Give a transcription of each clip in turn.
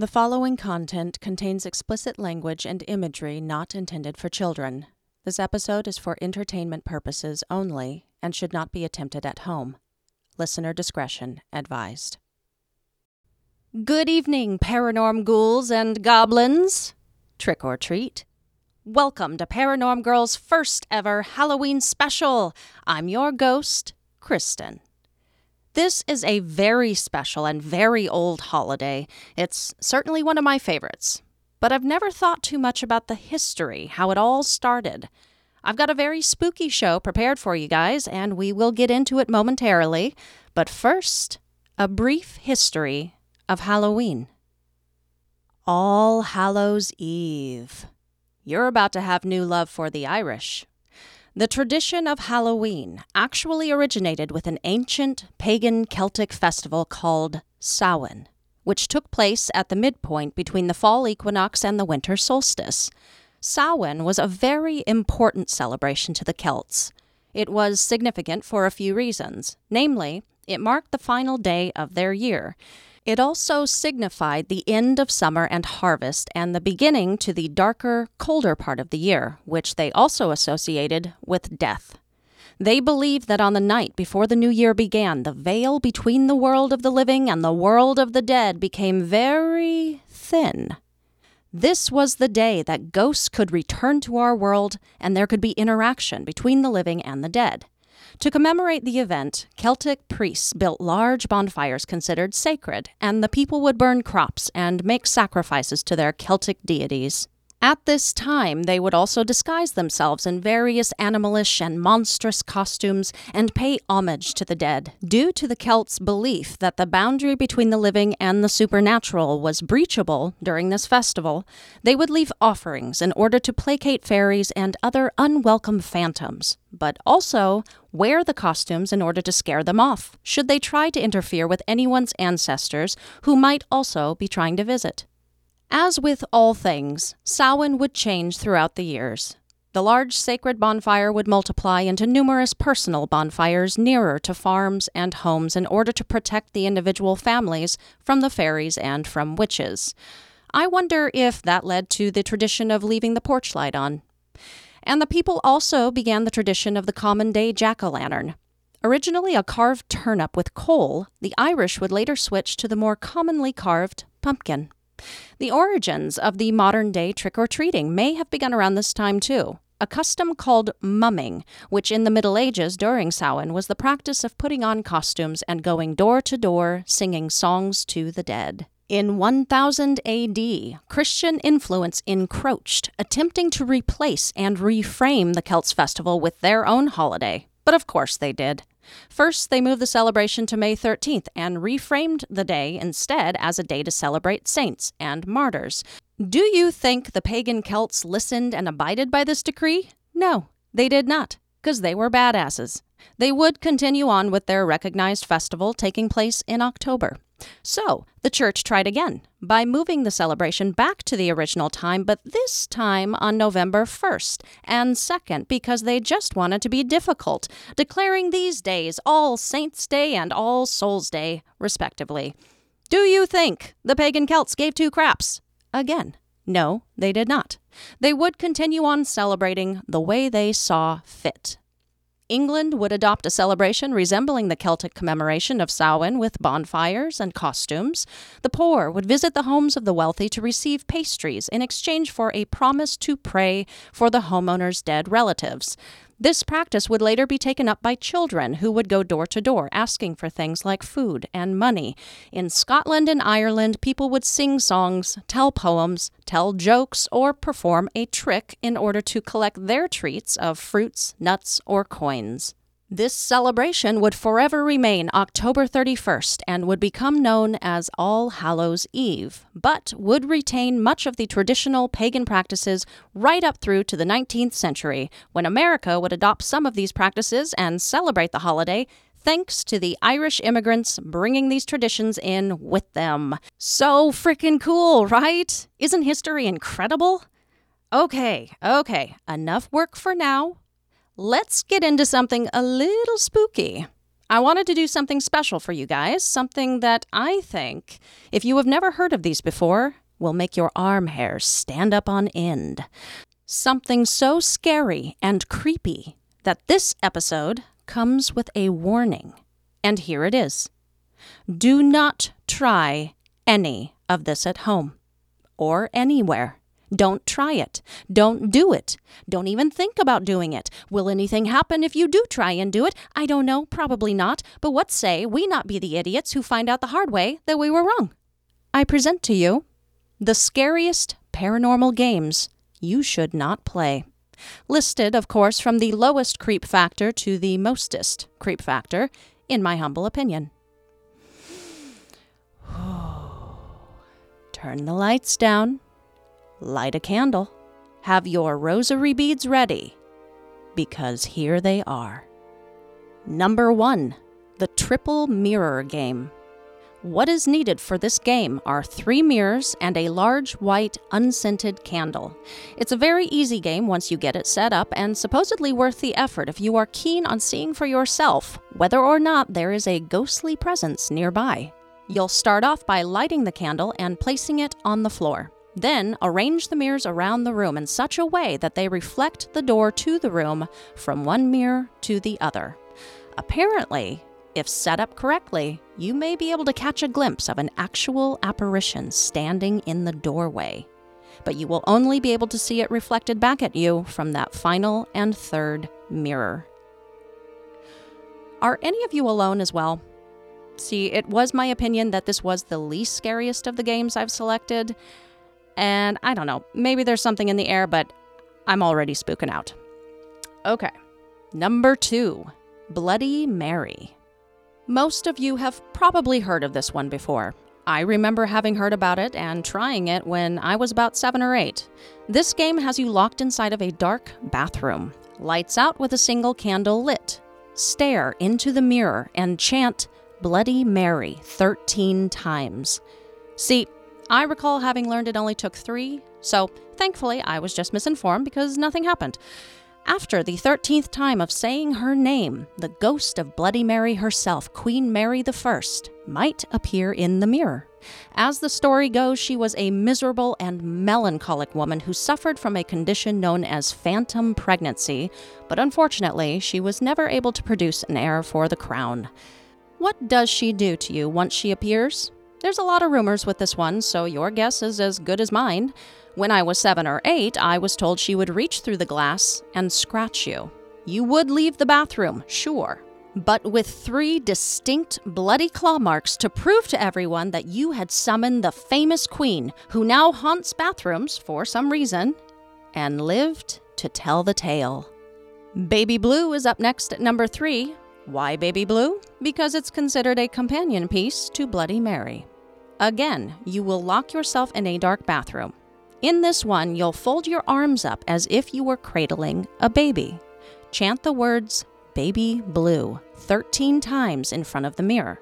The following content contains explicit language and imagery not intended for children. This episode is for entertainment purposes only and should not be attempted at home. Listener discretion advised. Good evening, paranorm ghouls and goblins. Trick or treat. Welcome to Paranorm Girl's first ever Halloween special. I'm your ghost, Kristen. This is a very special and very old holiday. It's certainly one of my favorites. But I've never thought too much about the history, how it all started. I've got a very spooky show prepared for you guys, and we will get into it momentarily. But first, a brief history of Halloween. All Hallows Eve. You're about to have new love for the Irish. The tradition of Halloween actually originated with an ancient pagan Celtic festival called Samhain, which took place at the midpoint between the fall equinox and the winter solstice. Samhain was a very important celebration to the Celts. It was significant for a few reasons. Namely, it marked the final day of their year. It also signified the end of summer and harvest and the beginning to the darker, colder part of the year, which they also associated with death. They believed that on the night before the new year began, the veil between the world of the living and the world of the dead became very thin. This was the day that ghosts could return to our world and there could be interaction between the living and the dead. To commemorate the event, Celtic priests built large bonfires considered sacred, and the people would burn crops and make sacrifices to their Celtic deities. At this time, they would also disguise themselves in various animalish and monstrous costumes and pay homage to the dead. Due to the Celts' belief that the boundary between the living and the supernatural was breachable during this festival, they would leave offerings in order to placate fairies and other unwelcome phantoms, but also wear the costumes in order to scare them off, should they try to interfere with anyone's ancestors who might also be trying to visit. As with all things, Samhain would change throughout the years. The large sacred bonfire would multiply into numerous personal bonfires nearer to farms and homes in order to protect the individual families from the fairies and from witches. I wonder if that led to the tradition of leaving the porch light on. And the people also began the tradition of the common day jack o' lantern. Originally a carved turnip with coal, the Irish would later switch to the more commonly carved pumpkin. The origins of the modern day trick or treating may have begun around this time too. A custom called mumming, which in the Middle Ages during Samhain was the practice of putting on costumes and going door to door singing songs to the dead. In 1000 AD, Christian influence encroached, attempting to replace and reframe the Celts festival with their own holiday. But of course they did. First, they moved the celebration to May 13th and reframed the day instead as a day to celebrate saints and martyrs. Do you think the pagan Celts listened and abided by this decree? No, they did not, because they were badasses. They would continue on with their recognized festival taking place in October. So, the church tried again by moving the celebration back to the original time, but this time on November 1st and 2nd because they just wanted to be difficult, declaring these days All Saints' Day and All Souls' Day, respectively. Do you think the pagan Celts gave two craps? Again, no, they did not. They would continue on celebrating the way they saw fit. England would adopt a celebration resembling the Celtic commemoration of Samhain with bonfires and costumes. The poor would visit the homes of the wealthy to receive pastries in exchange for a promise to pray for the homeowner's dead relatives. This practice would later be taken up by children who would go door to door asking for things like food and money. In Scotland and Ireland, people would sing songs, tell poems, tell jokes, or perform a trick in order to collect their treats of fruits, nuts, or coins. This celebration would forever remain October 31st and would become known as All Hallows Eve, but would retain much of the traditional pagan practices right up through to the 19th century, when America would adopt some of these practices and celebrate the holiday thanks to the Irish immigrants bringing these traditions in with them. So freaking cool, right? Isn't history incredible? Okay, okay, enough work for now let's get into something a little spooky. I wanted to do something special for you guys, something that I think, if you have never heard of these before, will make your arm hairs stand up on end. Something so scary and creepy that this episode comes with a warning. And here it is Do not try any of this at home or anywhere. Don't try it. Don't do it. Don't even think about doing it. Will anything happen if you do try and do it? I don't know, probably not. But what say we not be the idiots who find out the hard way that we were wrong? I present to you the scariest paranormal games you should not play. Listed, of course, from the lowest creep factor to the mostest creep factor, in my humble opinion. Turn the lights down light a candle, have your rosary beads ready, because here they are. Number one, the triple mirror game. What is needed for this game are three mirrors and a large white unscented candle. It's a very easy game once you get it set up and supposedly worth the effort if you are keen on seeing for yourself whether or not there is a ghostly presence nearby. You'll start off by lighting the candle and placing it on the floor. Then arrange the mirrors around the room in such a way that they reflect the door to the room from one mirror to the other. Apparently, if set up correctly, you may be able to catch a glimpse of an actual apparition standing in the doorway. But you will only be able to see it reflected back at you from that final and third mirror. Are any of you alone as well? See, it was my opinion that this was the least scariest of the games I've selected. And I don't know, maybe there's something in the air, but I'm already spooking out. Okay, number two Bloody Mary. Most of you have probably heard of this one before. I remember having heard about it and trying it when I was about seven or eight. This game has you locked inside of a dark bathroom, lights out with a single candle lit. Stare into the mirror and chant Bloody Mary 13 times. See, I recall having learned it only took three, so thankfully I was just misinformed because nothing happened. After the 13th time of saying her name, the ghost of Bloody Mary herself, Queen Mary I, might appear in the mirror. As the story goes, she was a miserable and melancholic woman who suffered from a condition known as phantom pregnancy, but unfortunately, she was never able to produce an heir for the crown. What does she do to you once she appears? There's a lot of rumors with this one, so your guess is as good as mine. When I was seven or eight, I was told she would reach through the glass and scratch you. You would leave the bathroom, sure, but with three distinct bloody claw marks to prove to everyone that you had summoned the famous queen who now haunts bathrooms for some reason and lived to tell the tale. Baby Blue is up next at number three. Why Baby Blue? Because it's considered a companion piece to Bloody Mary. Again, you will lock yourself in a dark bathroom. In this one, you'll fold your arms up as if you were cradling a baby. Chant the words Baby Blue 13 times in front of the mirror.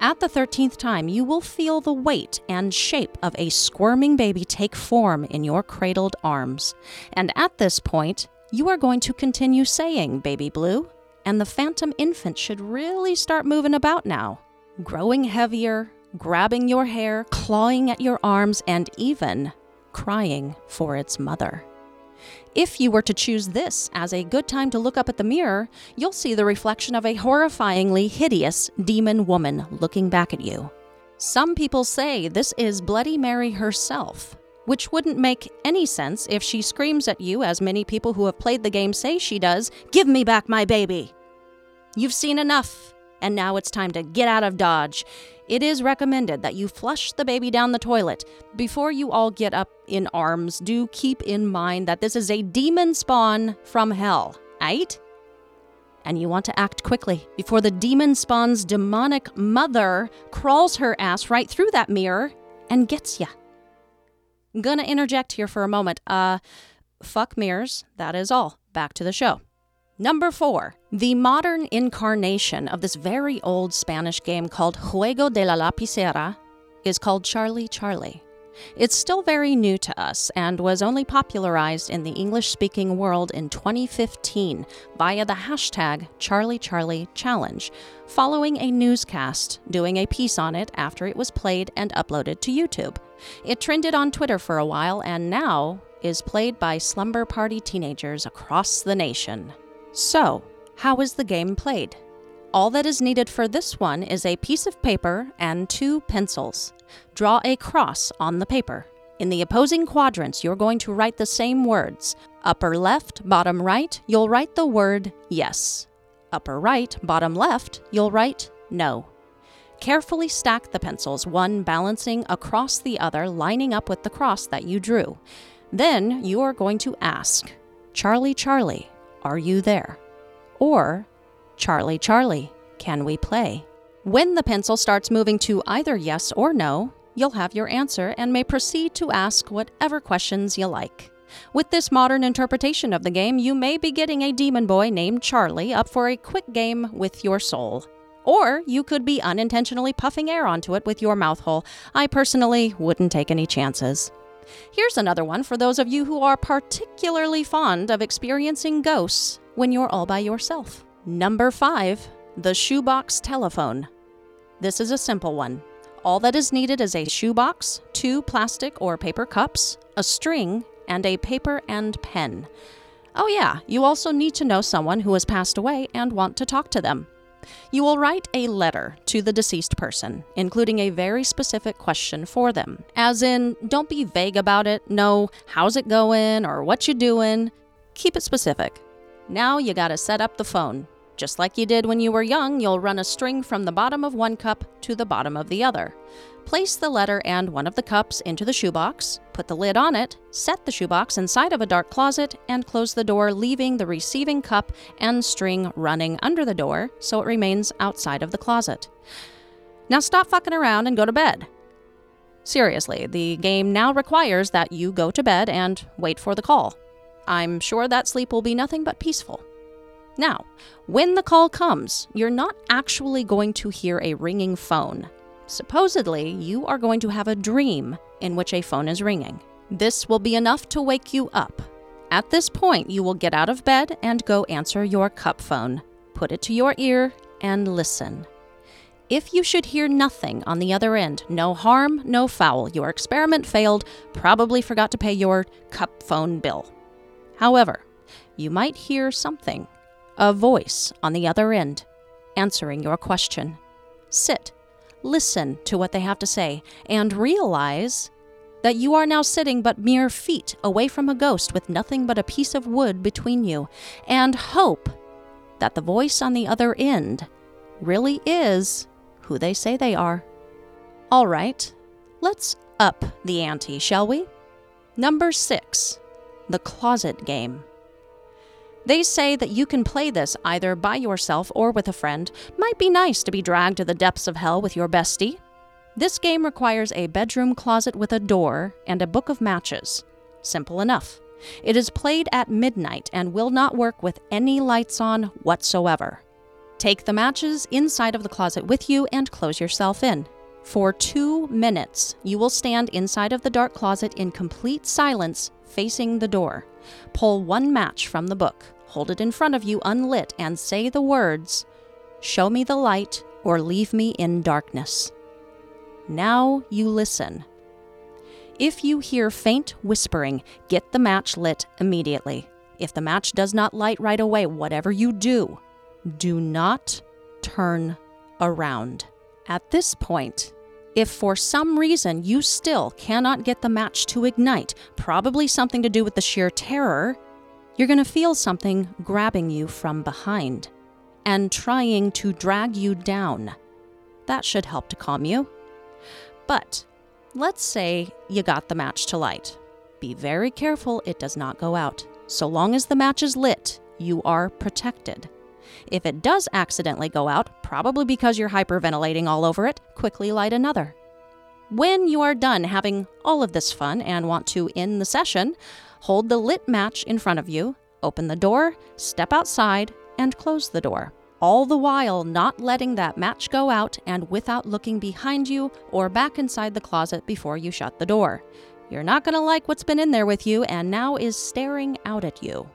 At the 13th time, you will feel the weight and shape of a squirming baby take form in your cradled arms. And at this point, you are going to continue saying Baby Blue, and the phantom infant should really start moving about now, growing heavier, grabbing your hair, clawing at your arms, and even crying for its mother. If you were to choose this as a good time to look up at the mirror, you'll see the reflection of a horrifyingly hideous demon woman looking back at you. Some people say this is Bloody Mary herself, which wouldn't make any sense if she screams at you, as many people who have played the game say she does Give me back my baby! You've seen enough, and now it's time to get out of Dodge. It is recommended that you flush the baby down the toilet. Before you all get up in arms, do keep in mind that this is a demon spawn from hell, right? and you want to act quickly before the demon spawn's demonic mother crawls her ass right through that mirror and gets ya. Gonna interject here for a moment. Uh, fuck mirrors, that is all. Back to the show. Number four, the modern incarnation of this very old Spanish game called Juego de la Lapicera is called Charlie Charlie. It's still very new to us and was only popularized in the English speaking world in 2015 via the hashtag Charlie Charlie Challenge, following a newscast doing a piece on it after it was played and uploaded to YouTube. It trended on Twitter for a while and now is played by slumber party teenagers across the nation. So, how is the game played? All that is needed for this one is a piece of paper and two pencils. Draw a cross on the paper. In the opposing quadrants, you're going to write the same words. Upper left, bottom right, you'll write the word yes. Upper right, bottom left, you'll write no. Carefully stack the pencils, one balancing across the other, lining up with the cross that you drew. Then you are going to ask, Charlie, Charlie, are you there? Or, Charlie, Charlie, can we play? When the pencil starts moving to either yes or no, you'll have your answer and may proceed to ask whatever questions you like. With this modern interpretation of the game, you may be getting a demon boy named Charlie up for a quick game with your soul. Or you could be unintentionally puffing air onto it with your mouth hole. I personally wouldn't take any chances. Here's another one for those of you who are particularly fond of experiencing ghosts when you're all by yourself. Number 5. The Shoebox Telephone. This is a simple one. All that is needed is a shoebox, two plastic or paper cups, a string, and a paper and pen. Oh, yeah, you also need to know someone who has passed away and want to talk to them. You will write a letter to the deceased person, including a very specific question for them. As in, don't be vague about it, no, how's it going or what you doing. Keep it specific. Now you gotta set up the phone. Just like you did when you were young, you'll run a string from the bottom of one cup to the bottom of the other. Place the letter and one of the cups into the shoebox, put the lid on it, set the shoebox inside of a dark closet, and close the door, leaving the receiving cup and string running under the door so it remains outside of the closet. Now stop fucking around and go to bed. Seriously, the game now requires that you go to bed and wait for the call. I'm sure that sleep will be nothing but peaceful. Now, when the call comes, you're not actually going to hear a ringing phone. Supposedly, you are going to have a dream in which a phone is ringing. This will be enough to wake you up. At this point, you will get out of bed and go answer your cup phone. Put it to your ear and listen. If you should hear nothing on the other end, no harm, no foul, your experiment failed, probably forgot to pay your cup phone bill. However, you might hear something a voice on the other end answering your question. Sit, listen to what they have to say, and realize that you are now sitting but mere feet away from a ghost with nothing but a piece of wood between you, and hope that the voice on the other end really is who they say they are. All right, let's up the ante, shall we? Number six, the closet game. They say that you can play this either by yourself or with a friend. Might be nice to be dragged to the depths of hell with your bestie. This game requires a bedroom closet with a door and a book of matches. Simple enough. It is played at midnight and will not work with any lights on whatsoever. Take the matches inside of the closet with you and close yourself in. For two minutes, you will stand inside of the dark closet in complete silence, facing the door. Pull one match from the book, hold it in front of you unlit, and say the words, Show me the light or leave me in darkness. Now you listen. If you hear faint whispering, get the match lit immediately. If the match does not light right away, whatever you do, do not turn around. At this point, if for some reason you still cannot get the match to ignite, probably something to do with the sheer terror, you're going to feel something grabbing you from behind and trying to drag you down. That should help to calm you. But let's say you got the match to light. Be very careful it does not go out. So long as the match is lit, you are protected. If it does accidentally go out, probably because you're hyperventilating all over it, quickly light another. When you are done having all of this fun and want to end the session, hold the lit match in front of you, open the door, step outside, and close the door. All the while not letting that match go out and without looking behind you or back inside the closet before you shut the door. You're not going to like what's been in there with you and now is staring out at you.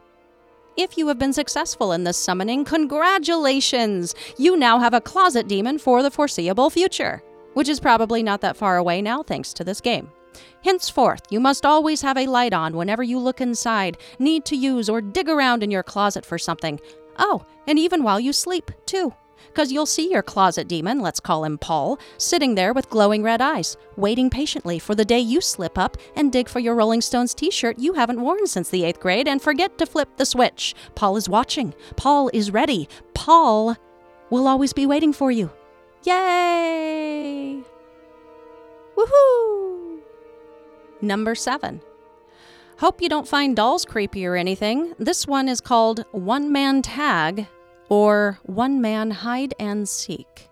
If you have been successful in this summoning, congratulations! You now have a closet demon for the foreseeable future, which is probably not that far away now thanks to this game. Henceforth, you must always have a light on whenever you look inside, need to use, or dig around in your closet for something. Oh, and even while you sleep, too. Because you'll see your closet demon, let's call him Paul, sitting there with glowing red eyes, waiting patiently for the day you slip up and dig for your Rolling Stones t shirt you haven't worn since the eighth grade and forget to flip the switch. Paul is watching. Paul is ready. Paul will always be waiting for you. Yay! Woohoo! Number seven. Hope you don't find dolls creepy or anything. This one is called One Man Tag or One Man Hide and Seek.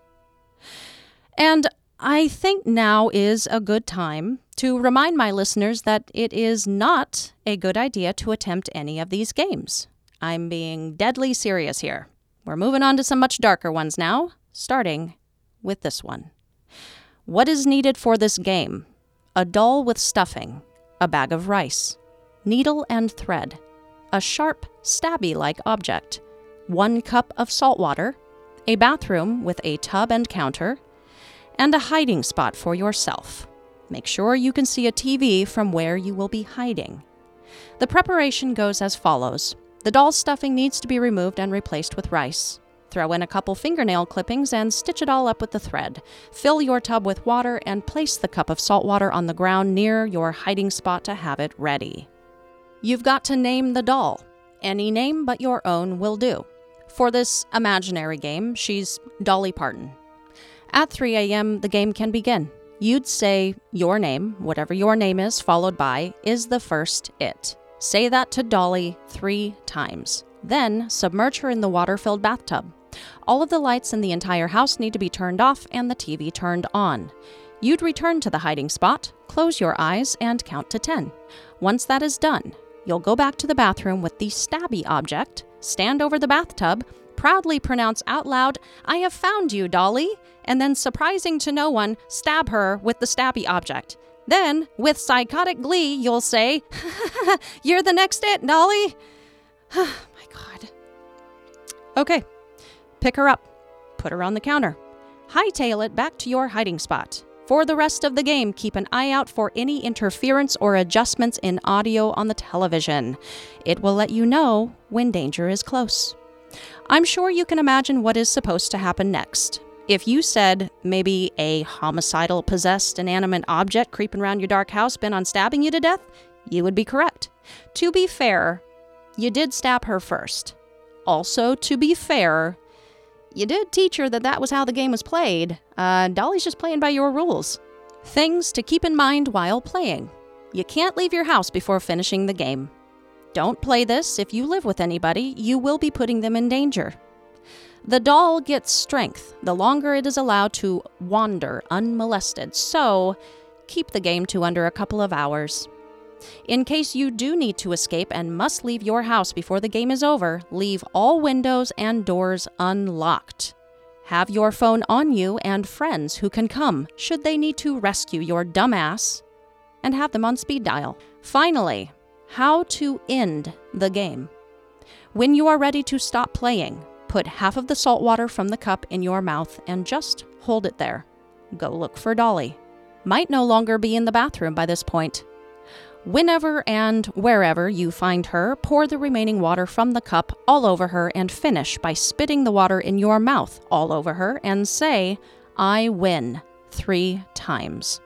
And I think now is a good time to remind my listeners that it is not a good idea to attempt any of these games. I'm being deadly serious here. We're moving on to some much darker ones now, starting with this one. What is needed for this game? A doll with stuffing, a bag of rice, needle and thread, a sharp, stabby like object, one cup of salt water, a bathroom with a tub and counter, and a hiding spot for yourself. Make sure you can see a TV from where you will be hiding. The preparation goes as follows the doll's stuffing needs to be removed and replaced with rice. Throw in a couple fingernail clippings and stitch it all up with the thread. Fill your tub with water and place the cup of salt water on the ground near your hiding spot to have it ready. You've got to name the doll. Any name but your own will do. For this imaginary game, she's Dolly Parton. At 3 a.m., the game can begin. You'd say your name, whatever your name is, followed by, is the first it. Say that to Dolly three times. Then submerge her in the water filled bathtub. All of the lights in the entire house need to be turned off and the TV turned on. You'd return to the hiding spot, close your eyes, and count to 10. Once that is done, you'll go back to the bathroom with the stabby object, stand over the bathtub, proudly pronounce out loud, I have found you, Dolly, and then, surprising to no one, stab her with the stabby object. Then, with psychotic glee, you'll say, You're the next it, Dolly. Oh my God. Okay, pick her up, put her on the counter, hightail it back to your hiding spot. For the rest of the game, keep an eye out for any interference or adjustments in audio on the television. It will let you know when danger is close. I'm sure you can imagine what is supposed to happen next. If you said maybe a homicidal, possessed, inanimate object creeping around your dark house bent on stabbing you to death, you would be correct. To be fair, you did stab her first. Also, to be fair, you did teach her that that was how the game was played. Uh, Dolly's just playing by your rules. Things to keep in mind while playing. You can't leave your house before finishing the game. Don't play this if you live with anybody, you will be putting them in danger. The doll gets strength the longer it is allowed to wander unmolested, so keep the game to under a couple of hours. In case you do need to escape and must leave your house before the game is over, leave all windows and doors unlocked. Have your phone on you and friends who can come should they need to rescue your dumbass, and have them on speed dial. Finally, how to end the game. When you are ready to stop playing, put half of the salt water from the cup in your mouth and just hold it there. Go look for Dolly. Might no longer be in the bathroom by this point. Whenever and wherever you find her, pour the remaining water from the cup all over her and finish by spitting the water in your mouth all over her and say, I win, three times.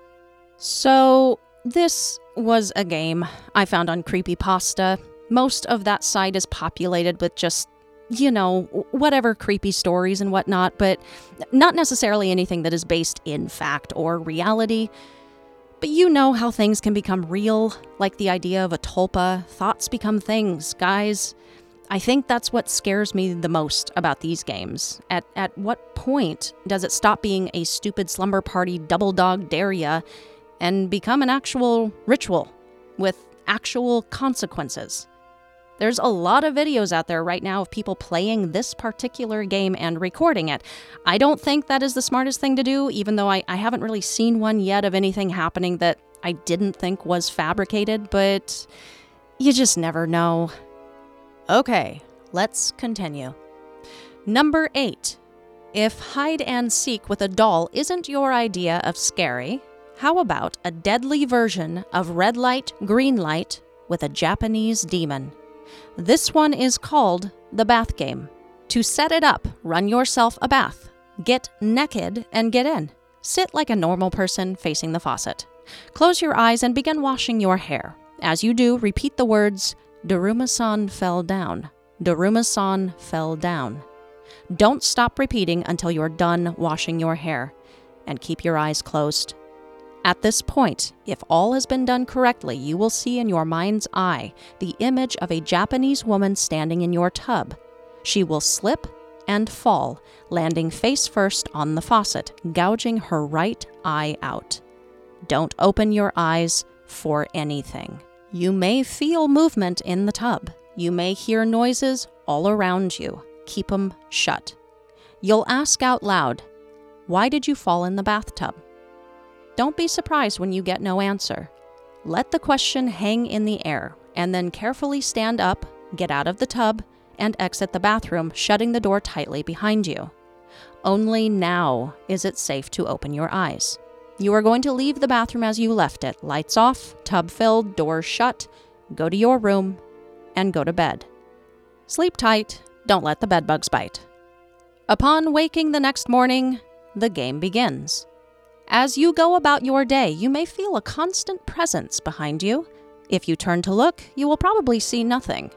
So, this was a game I found on Creepypasta. Most of that site is populated with just, you know, whatever creepy stories and whatnot, but not necessarily anything that is based in fact or reality. But you know how things can become real, like the idea of a tulpa. Thoughts become things, guys. I think that's what scares me the most about these games. At, at what point does it stop being a stupid slumber party double dog daria and become an actual ritual with actual consequences? There's a lot of videos out there right now of people playing this particular game and recording it. I don't think that is the smartest thing to do, even though I, I haven't really seen one yet of anything happening that I didn't think was fabricated, but you just never know. Okay, let's continue. Number eight. If hide and seek with a doll isn't your idea of scary, how about a deadly version of red light, green light with a Japanese demon? This one is called the bath game. To set it up, run yourself a bath. Get naked and get in. Sit like a normal person facing the faucet. Close your eyes and begin washing your hair. As you do, repeat the words Daruma-san fell down. Daruma-san fell down. Don't stop repeating until you're done washing your hair, and keep your eyes closed. At this point, if all has been done correctly, you will see in your mind's eye the image of a Japanese woman standing in your tub. She will slip and fall, landing face first on the faucet, gouging her right eye out. Don't open your eyes for anything. You may feel movement in the tub. You may hear noises all around you. Keep them shut. You'll ask out loud, Why did you fall in the bathtub? Don't be surprised when you get no answer. Let the question hang in the air, and then carefully stand up, get out of the tub, and exit the bathroom, shutting the door tightly behind you. Only now is it safe to open your eyes. You are going to leave the bathroom as you left it lights off, tub filled, doors shut. Go to your room and go to bed. Sleep tight, don't let the bedbugs bite. Upon waking the next morning, the game begins. As you go about your day, you may feel a constant presence behind you. If you turn to look, you will probably see nothing.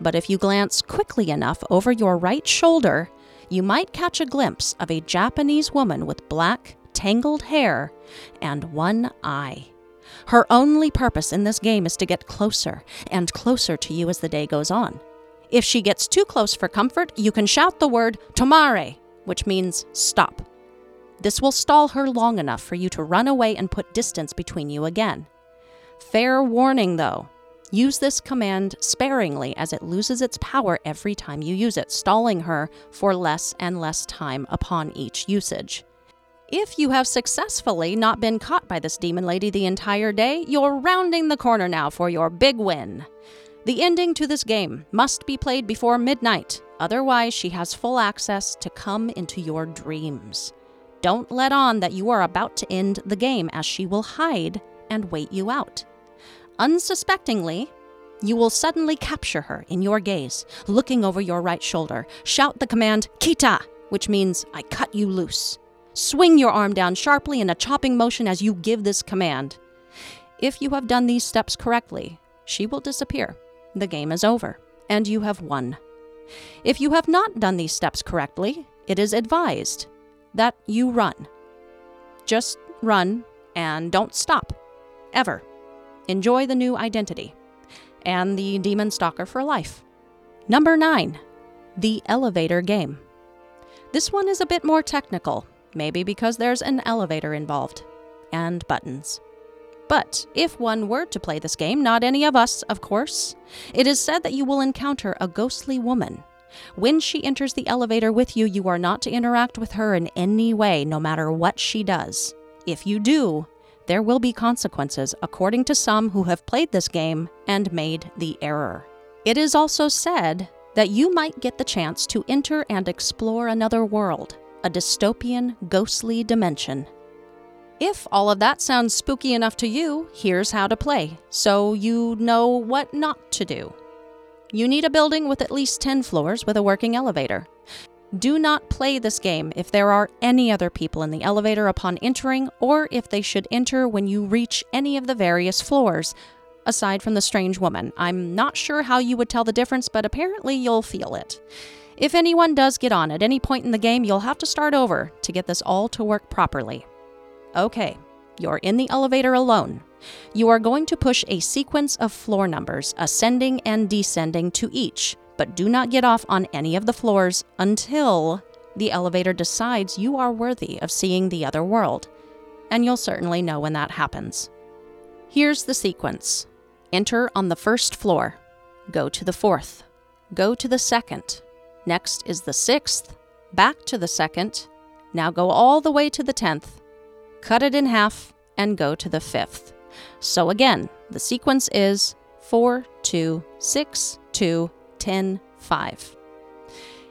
But if you glance quickly enough over your right shoulder, you might catch a glimpse of a Japanese woman with black, tangled hair, and one eye. Her only purpose in this game is to get closer and closer to you as the day goes on. If she gets too close for comfort, you can shout the word tomare, which means stop. This will stall her long enough for you to run away and put distance between you again. Fair warning though, use this command sparingly as it loses its power every time you use it, stalling her for less and less time upon each usage. If you have successfully not been caught by this demon lady the entire day, you're rounding the corner now for your big win. The ending to this game must be played before midnight, otherwise, she has full access to come into your dreams. Don't let on that you are about to end the game, as she will hide and wait you out. Unsuspectingly, you will suddenly capture her in your gaze, looking over your right shoulder. Shout the command, Kita, which means I cut you loose. Swing your arm down sharply in a chopping motion as you give this command. If you have done these steps correctly, she will disappear. The game is over, and you have won. If you have not done these steps correctly, it is advised that you run. Just run and don't stop. Ever. Enjoy the new identity and the demon stalker for life. Number 9. The elevator game. This one is a bit more technical, maybe because there's an elevator involved, and buttons. But if one were to play this game, not any of us, of course, it is said that you will encounter a ghostly woman. When she enters the elevator with you, you are not to interact with her in any way, no matter what she does. If you do, there will be consequences, according to some who have played this game and made the error. It is also said that you might get the chance to enter and explore another world, a dystopian, ghostly dimension. If all of that sounds spooky enough to you, here's how to play, so you know what not to do. You need a building with at least 10 floors with a working elevator. Do not play this game if there are any other people in the elevator upon entering, or if they should enter when you reach any of the various floors, aside from the strange woman. I'm not sure how you would tell the difference, but apparently you'll feel it. If anyone does get on at any point in the game, you'll have to start over to get this all to work properly. Okay, you're in the elevator alone. You are going to push a sequence of floor numbers, ascending and descending to each, but do not get off on any of the floors until the elevator decides you are worthy of seeing the other world. And you'll certainly know when that happens. Here's the sequence enter on the first floor, go to the fourth, go to the second. Next is the sixth, back to the second. Now go all the way to the tenth, cut it in half, and go to the fifth. So again, the sequence is 4, 2, 6, 2, 10, 5.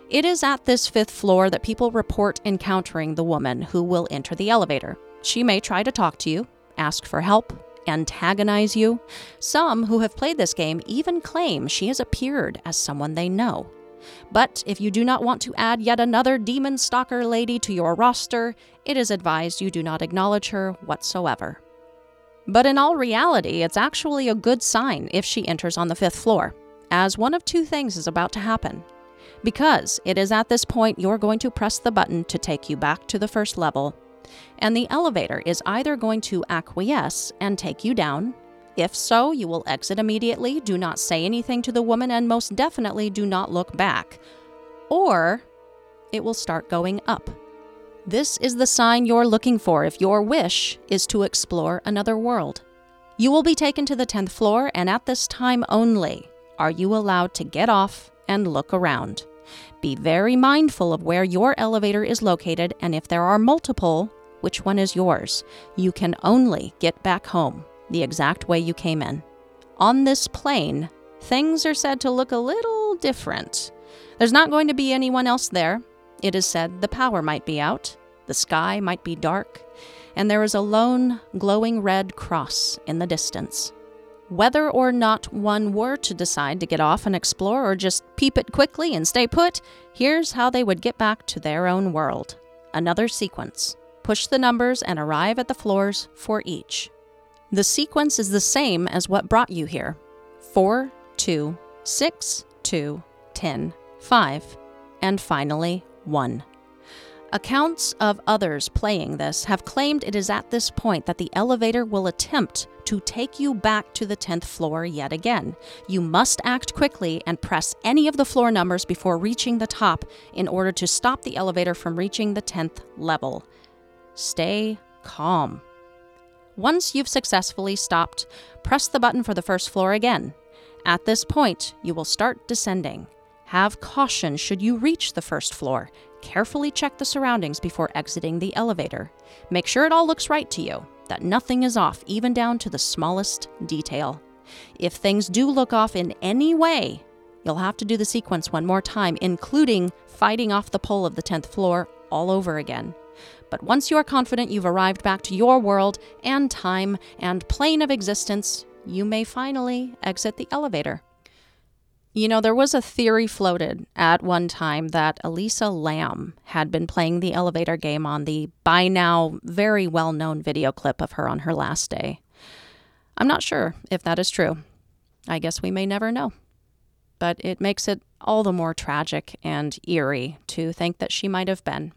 It is at this fifth floor that people report encountering the woman who will enter the elevator. She may try to talk to you, ask for help, antagonize you. Some who have played this game even claim she has appeared as someone they know. But if you do not want to add yet another demon stalker lady to your roster, it is advised you do not acknowledge her whatsoever. But in all reality, it's actually a good sign if she enters on the fifth floor, as one of two things is about to happen. Because it is at this point you're going to press the button to take you back to the first level, and the elevator is either going to acquiesce and take you down. If so, you will exit immediately, do not say anything to the woman, and most definitely do not look back. Or it will start going up. This is the sign you're looking for if your wish is to explore another world. You will be taken to the 10th floor, and at this time only are you allowed to get off and look around. Be very mindful of where your elevator is located, and if there are multiple, which one is yours. You can only get back home the exact way you came in. On this plane, things are said to look a little different. There's not going to be anyone else there. It is said the power might be out, the sky might be dark, and there is a lone, glowing red cross in the distance. Whether or not one were to decide to get off and explore or just peep it quickly and stay put, here's how they would get back to their own world. Another sequence. Push the numbers and arrive at the floors for each. The sequence is the same as what brought you here 4, 2, 6, 2, 10, 5, and finally 1. Accounts of others playing this have claimed it is at this point that the elevator will attempt to take you back to the 10th floor yet again. You must act quickly and press any of the floor numbers before reaching the top in order to stop the elevator from reaching the 10th level. Stay calm. Once you've successfully stopped, press the button for the first floor again. At this point, you will start descending. Have caution should you reach the first floor. Carefully check the surroundings before exiting the elevator. Make sure it all looks right to you, that nothing is off, even down to the smallest detail. If things do look off in any way, you'll have to do the sequence one more time, including fighting off the pole of the 10th floor all over again. But once you are confident you've arrived back to your world and time and plane of existence, you may finally exit the elevator. You know, there was a theory floated at one time that Elisa Lam had been playing the elevator game on the by now very well known video clip of her on her last day. I'm not sure if that is true. I guess we may never know. But it makes it all the more tragic and eerie to think that she might have been.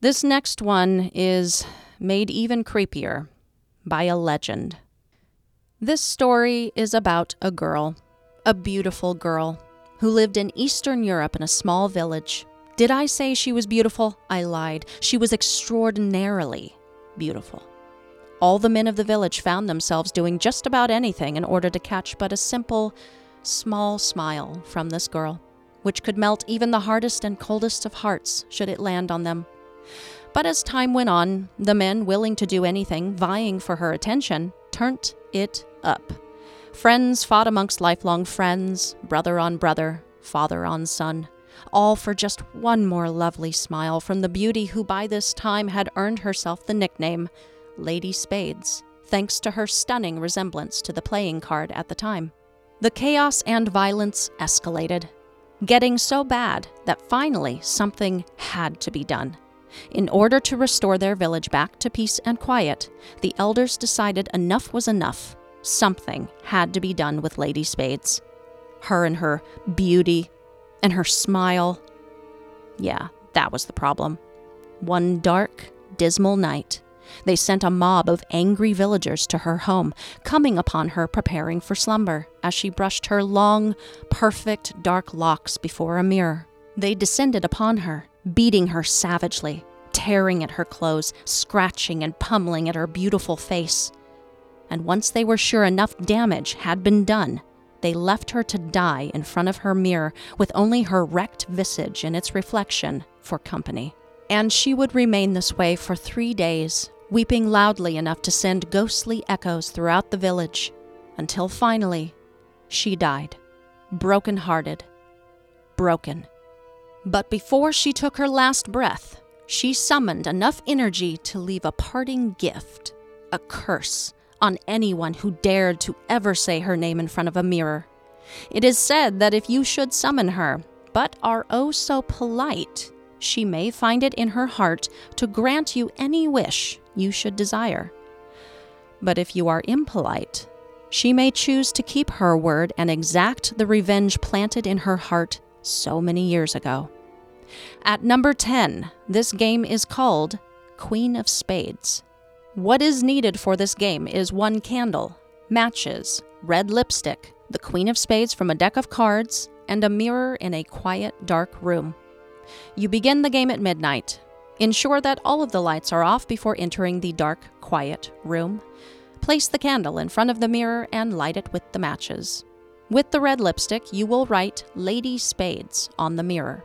This next one is made even creepier by a legend. This story is about a girl, a beautiful girl, who lived in Eastern Europe in a small village. Did I say she was beautiful? I lied. She was extraordinarily beautiful. All the men of the village found themselves doing just about anything in order to catch but a simple, small smile from this girl, which could melt even the hardest and coldest of hearts should it land on them. But as time went on, the men willing to do anything, vying for her attention, turned it up. Friends fought amongst lifelong friends, brother on brother, father on son, all for just one more lovely smile from the beauty who by this time had earned herself the nickname Lady Spades, thanks to her stunning resemblance to the playing card at the time. The chaos and violence escalated, getting so bad that finally something had to be done. In order to restore their village back to peace and quiet, the elders decided enough was enough. Something had to be done with Lady Spades. Her and her beauty and her smile. Yeah, that was the problem. One dark, dismal night, They sent a mob of angry villagers to her home, coming upon her preparing for slumber as she brushed her long, perfect dark locks before a mirror. They descended upon her, beating her savagely, tearing at her clothes, scratching and pummeling at her beautiful face. And once they were sure enough damage had been done, they left her to die in front of her mirror with only her wrecked visage and its reflection for company. And she would remain this way for three days, weeping loudly enough to send ghostly echoes throughout the village, until finally she died, broken hearted, broken. But before she took her last breath, she summoned enough energy to leave a parting gift, a curse on anyone who dared to ever say her name in front of a mirror. It is said that if you should summon her, but are oh so polite, she may find it in her heart to grant you any wish you should desire. But if you are impolite, she may choose to keep her word and exact the revenge planted in her heart so many years ago. At number 10, this game is called Queen of Spades. What is needed for this game is one candle, matches, red lipstick, the Queen of Spades from a deck of cards, and a mirror in a quiet, dark room. You begin the game at midnight. Ensure that all of the lights are off before entering the dark, quiet room. Place the candle in front of the mirror and light it with the matches. With the red lipstick, you will write Lady Spades on the mirror.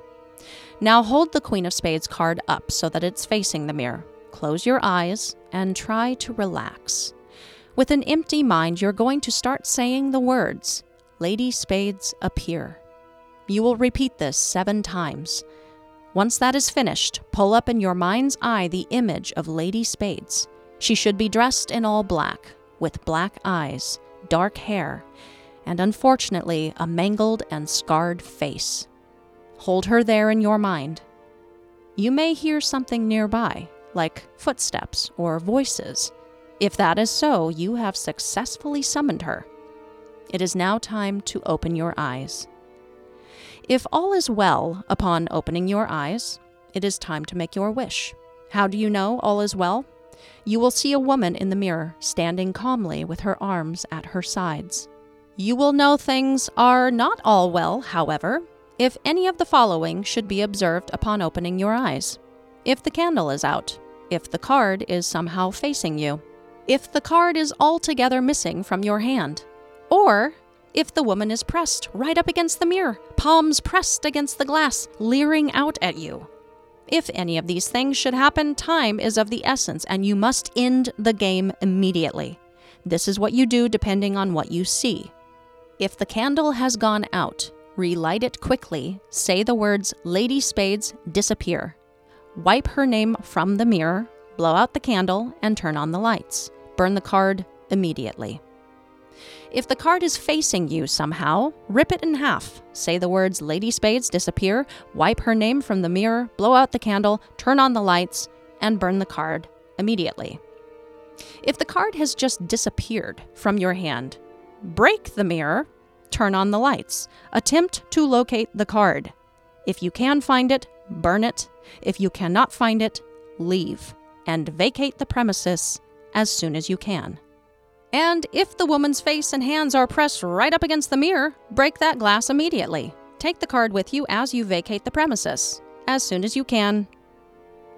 Now hold the Queen of Spades card up so that it's facing the mirror. Close your eyes and try to relax. With an empty mind, you're going to start saying the words Lady Spades appear. You will repeat this seven times. Once that is finished, pull up in your mind's eye the image of Lady Spades. She should be dressed in all black, with black eyes, dark hair, and unfortunately, a mangled and scarred face. Hold her there in your mind. You may hear something nearby, like footsteps or voices. If that is so, you have successfully summoned her. It is now time to open your eyes. If all is well upon opening your eyes, it is time to make your wish. How do you know all is well? You will see a woman in the mirror, standing calmly with her arms at her sides. You will know things are not all well, however, if any of the following should be observed upon opening your eyes. If the candle is out, if the card is somehow facing you, if the card is altogether missing from your hand, or if the woman is pressed right up against the mirror, palms pressed against the glass, leering out at you. If any of these things should happen, time is of the essence, and you must end the game immediately. This is what you do depending on what you see. If the candle has gone out, relight it quickly, say the words Lady Spades disappear, Wipe her name from the mirror, blow out the candle, and turn on the lights. Burn the card immediately. If the card is facing you somehow, rip it in half. Say the words Lady Spades disappear, wipe her name from the mirror, blow out the candle, turn on the lights, and burn the card immediately. If the card has just disappeared from your hand, break the mirror, turn on the lights. Attempt to locate the card. If you can find it, burn it. If you cannot find it, leave and vacate the premises as soon as you can. And if the woman's face and hands are pressed right up against the mirror, break that glass immediately. Take the card with you as you vacate the premises. As soon as you can,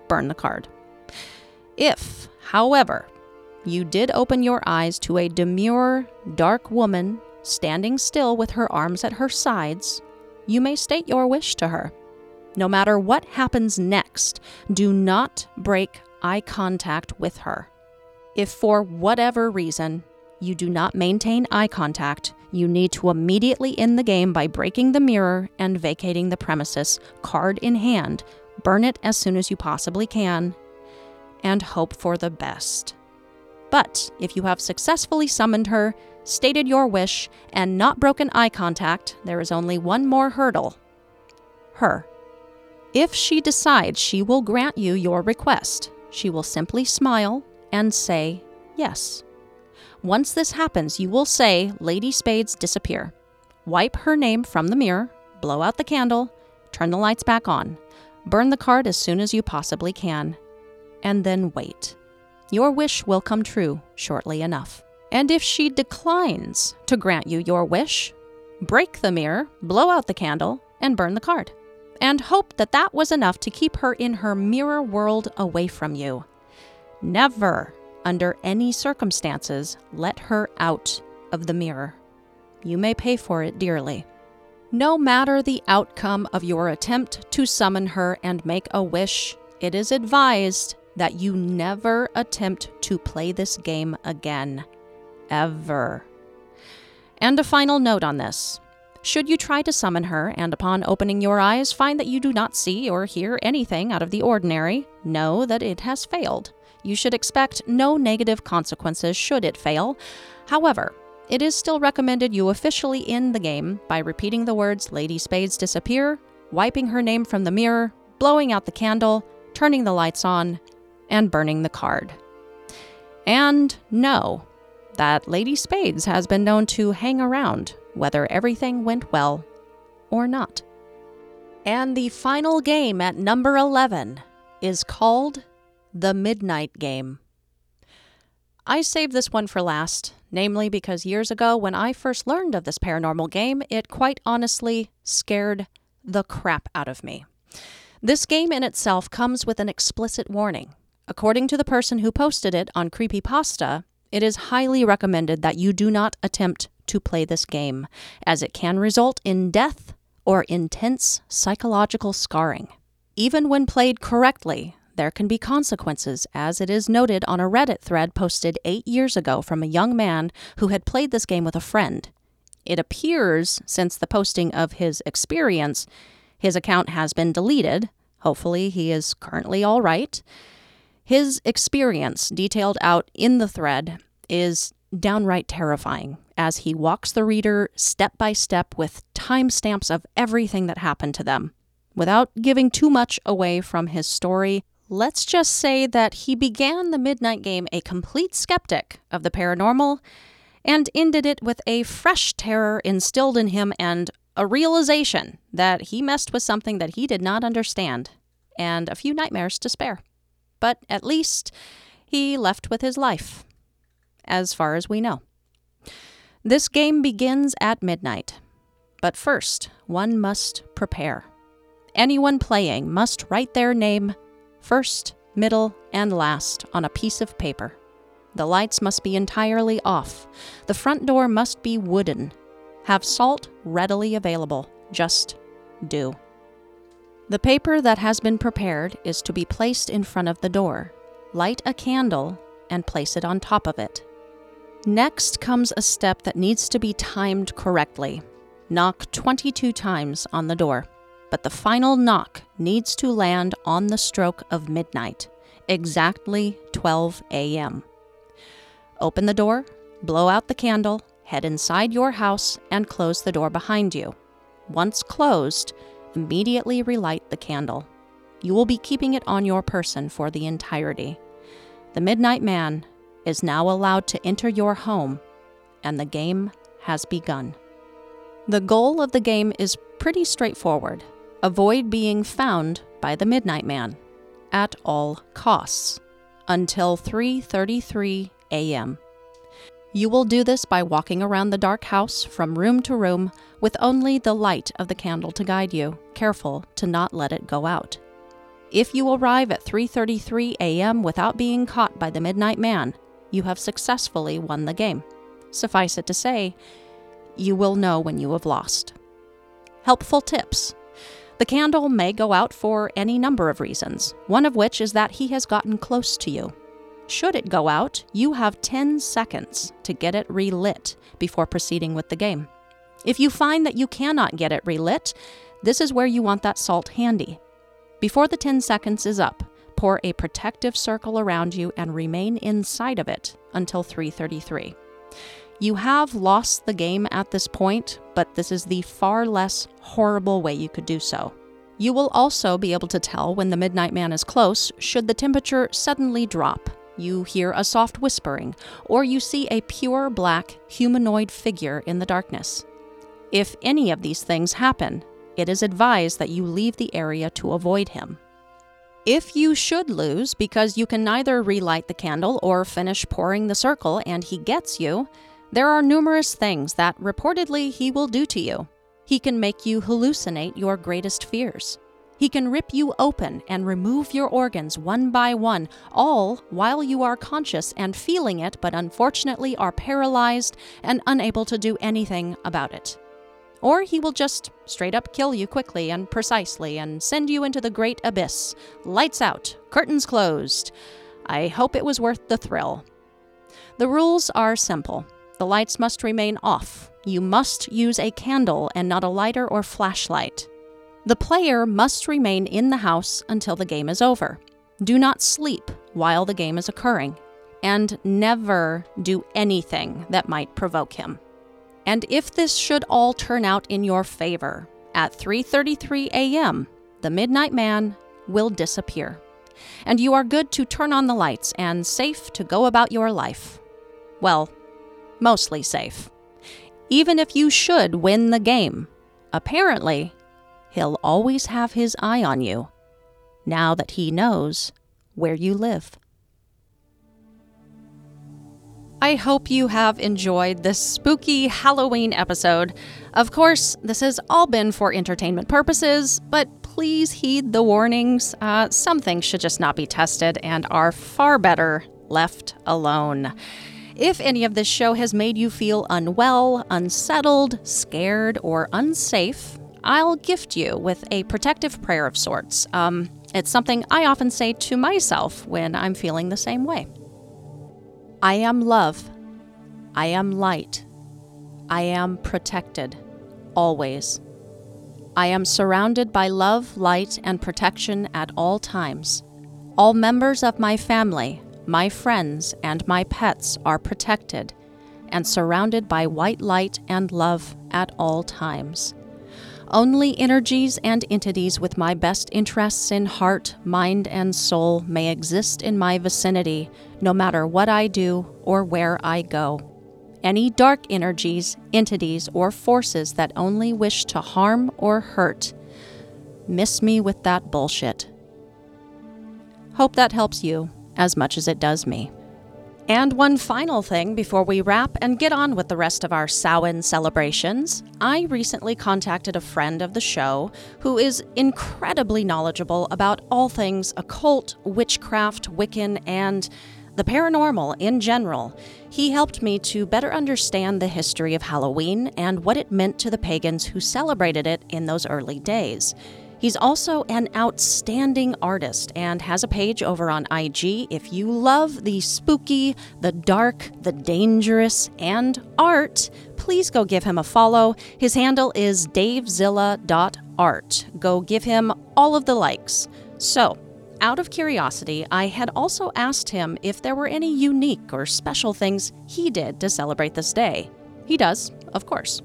burn the card. If, however, you did open your eyes to a demure, dark woman standing still with her arms at her sides, you may state your wish to her. No matter what happens next, do not break eye contact with her. If for whatever reason you do not maintain eye contact, you need to immediately end the game by breaking the mirror and vacating the premises, card in hand. Burn it as soon as you possibly can, and hope for the best. But if you have successfully summoned her, stated your wish, and not broken eye contact, there is only one more hurdle her. If she decides she will grant you your request, she will simply smile and say yes. Once this happens, you will say, Lady Spades disappear. Wipe her name from the mirror, blow out the candle, turn the lights back on, burn the card as soon as you possibly can, and then wait. your wish will come true shortly enough. And if she declines to grant you your wish, break the mirror, blow out the candle, and burn the card. And hope that that was enough to keep her in her mirror world away from you. Never, under any circumstances, let her out of the mirror. You may pay for it dearly. No matter the outcome of your attempt to summon her and make a wish, it is advised that you never attempt to play this game again. Ever. And a final note on this. Should you try to summon her and upon opening your eyes find that you do not see or hear anything out of the ordinary, know that it has failed. You should expect no negative consequences should it fail. However, it is still recommended you officially end the game by repeating the words Lady Spades disappear, wiping her name from the mirror, blowing out the candle, turning the lights on, and burning the card. And know that Lady Spades has been known to hang around whether everything went well or not. And the final game at number 11 is called The Midnight Game. I saved this one for last, namely because years ago when I first learned of this paranormal game, it quite honestly scared the crap out of me. This game in itself comes with an explicit warning. According to the person who posted it on Creepypasta, it is highly recommended that you do not attempt to play this game, as it can result in death or intense psychological scarring. Even when played correctly, there can be consequences, as it is noted on a Reddit thread posted eight years ago from a young man who had played this game with a friend. It appears, since the posting of his experience, his account has been deleted. Hopefully, he is currently all right. His experience, detailed out in the thread, is downright terrifying as he walks the reader step by step with timestamps of everything that happened to them. Without giving too much away from his story, let's just say that he began the Midnight Game a complete skeptic of the paranormal and ended it with a fresh terror instilled in him and a realization that he messed with something that he did not understand, and a few nightmares to spare. But at least he left with his life, as far as we know. This game begins at midnight, but first, one must prepare. Anyone playing must write their name first, middle, and last on a piece of paper. The lights must be entirely off. The front door must be wooden have salt readily available. Just do. The paper that has been prepared is to be placed in front of the door. Light a candle and place it on top of it. Next comes a step that needs to be timed correctly. Knock 22 times on the door, but the final knock needs to land on the stroke of midnight, exactly 12 a.m. Open the door, blow out the candle, head inside your house and close the door behind you. Once closed, immediately relight the candle. You will be keeping it on your person for the entirety. The Midnight Man is now allowed to enter your home, and the game has begun. The goal of the game is pretty straightforward avoid being found by the Midnight Man at all costs until 3:33 a.m. You will do this by walking around the dark house from room to room with only the light of the candle to guide you, careful to not let it go out. If you arrive at 3:33 a.m. without being caught by the midnight man, you have successfully won the game. Suffice it to say, you will know when you have lost. Helpful tips. The candle may go out for any number of reasons, one of which is that he has gotten close to you. Should it go out, you have 10 seconds to get it relit before proceeding with the game. If you find that you cannot get it relit, this is where you want that salt handy. Before the 10 seconds is up, pour a protective circle around you and remain inside of it until 333. You have lost the game at this point, but this is the far less horrible way you could do so. You will also be able to tell when the Midnight Man is close should the temperature suddenly drop you hear a soft whispering, or you see a pure black humanoid figure in the darkness. If any of these things happen, it is advised that you leave the area to avoid him. If you should lose because you can neither relight the candle or finish pouring the circle and he gets you, there are numerous things that reportedly he will do to you. He can make you hallucinate your greatest fears. He can rip you open and remove your organs one by one, all while you are conscious and feeling it, but unfortunately are paralyzed and unable to do anything about it. Or he will just straight up kill you quickly and precisely and send you into the great abyss. Lights out, curtains closed. I hope it was worth the thrill. The rules are simple. The lights must remain off. You must use a candle and not a lighter or flashlight. The player must remain in the house until the game is over. Do not sleep while the game is occurring. And never do anything that might provoke him. And if this should all turn out in your favor, at 3:33 a.m., the Midnight Man will disappear. And you are good to turn on the lights and safe to go about your life. Well, mostly safe. Even if you should win the game, apparently, he'll always have his eye on you now that he knows where you live. I hope you have enjoyed this spooky Halloween episode. Of course, this has all been for entertainment purposes, but please heed the warnings. Uh, some things should just not be tested and are far better left alone. If any of this show has made you feel unwell, unsettled, scared, or unsafe, I'll gift you with a protective prayer of sorts. Um, it's something I often say to myself when I'm feeling the same way. I am love. I am light. I am protected, always. I am surrounded by love, light, and protection at all times. All members of my family, my friends, and my pets are protected and surrounded by white light and love at all times. Only energies and entities with my best interests in heart, mind, and soul may exist in my vicinity, no matter what I do or where I go. Any dark energies, entities, or forces that only wish to harm or hurt, miss me with that bullshit. Hope that helps you as much as it does me. And one final thing before we wrap and get on with the rest of our Samhain celebrations. I recently contacted a friend of the show who is incredibly knowledgeable about all things occult, witchcraft, Wiccan, and the paranormal in general. He helped me to better understand the history of Halloween and what it meant to the pagans who celebrated it in those early days. He's also an outstanding artist and has a page over on IG. If you love the spooky, the dark, the dangerous, and art, please go give him a follow. His handle is davezilla.art. Go give him all of the likes. So, out of curiosity, I had also asked him if there were any unique or special things he did to celebrate this day. He does, of course.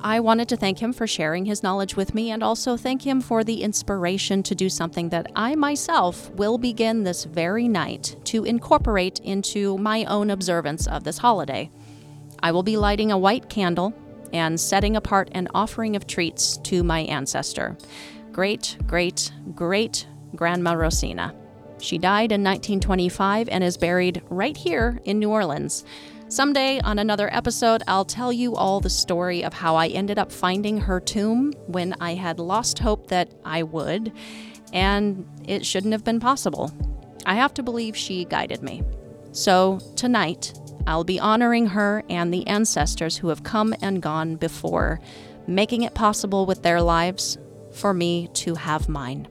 I wanted to thank him for sharing his knowledge with me and also thank him for the inspiration to do something that I myself will begin this very night to incorporate into my own observance of this holiday. I will be lighting a white candle and setting apart an offering of treats to my ancestor, great, great, great Grandma Rosina. She died in 1925 and is buried right here in New Orleans. Someday, on another episode, I'll tell you all the story of how I ended up finding her tomb when I had lost hope that I would, and it shouldn't have been possible. I have to believe she guided me. So, tonight, I'll be honoring her and the ancestors who have come and gone before, making it possible with their lives for me to have mine.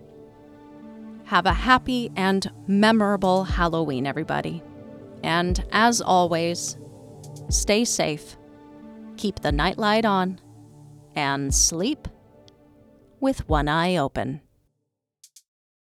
Have a happy and memorable Halloween, everybody. And as always, stay safe, keep the nightlight on, and sleep with one eye open.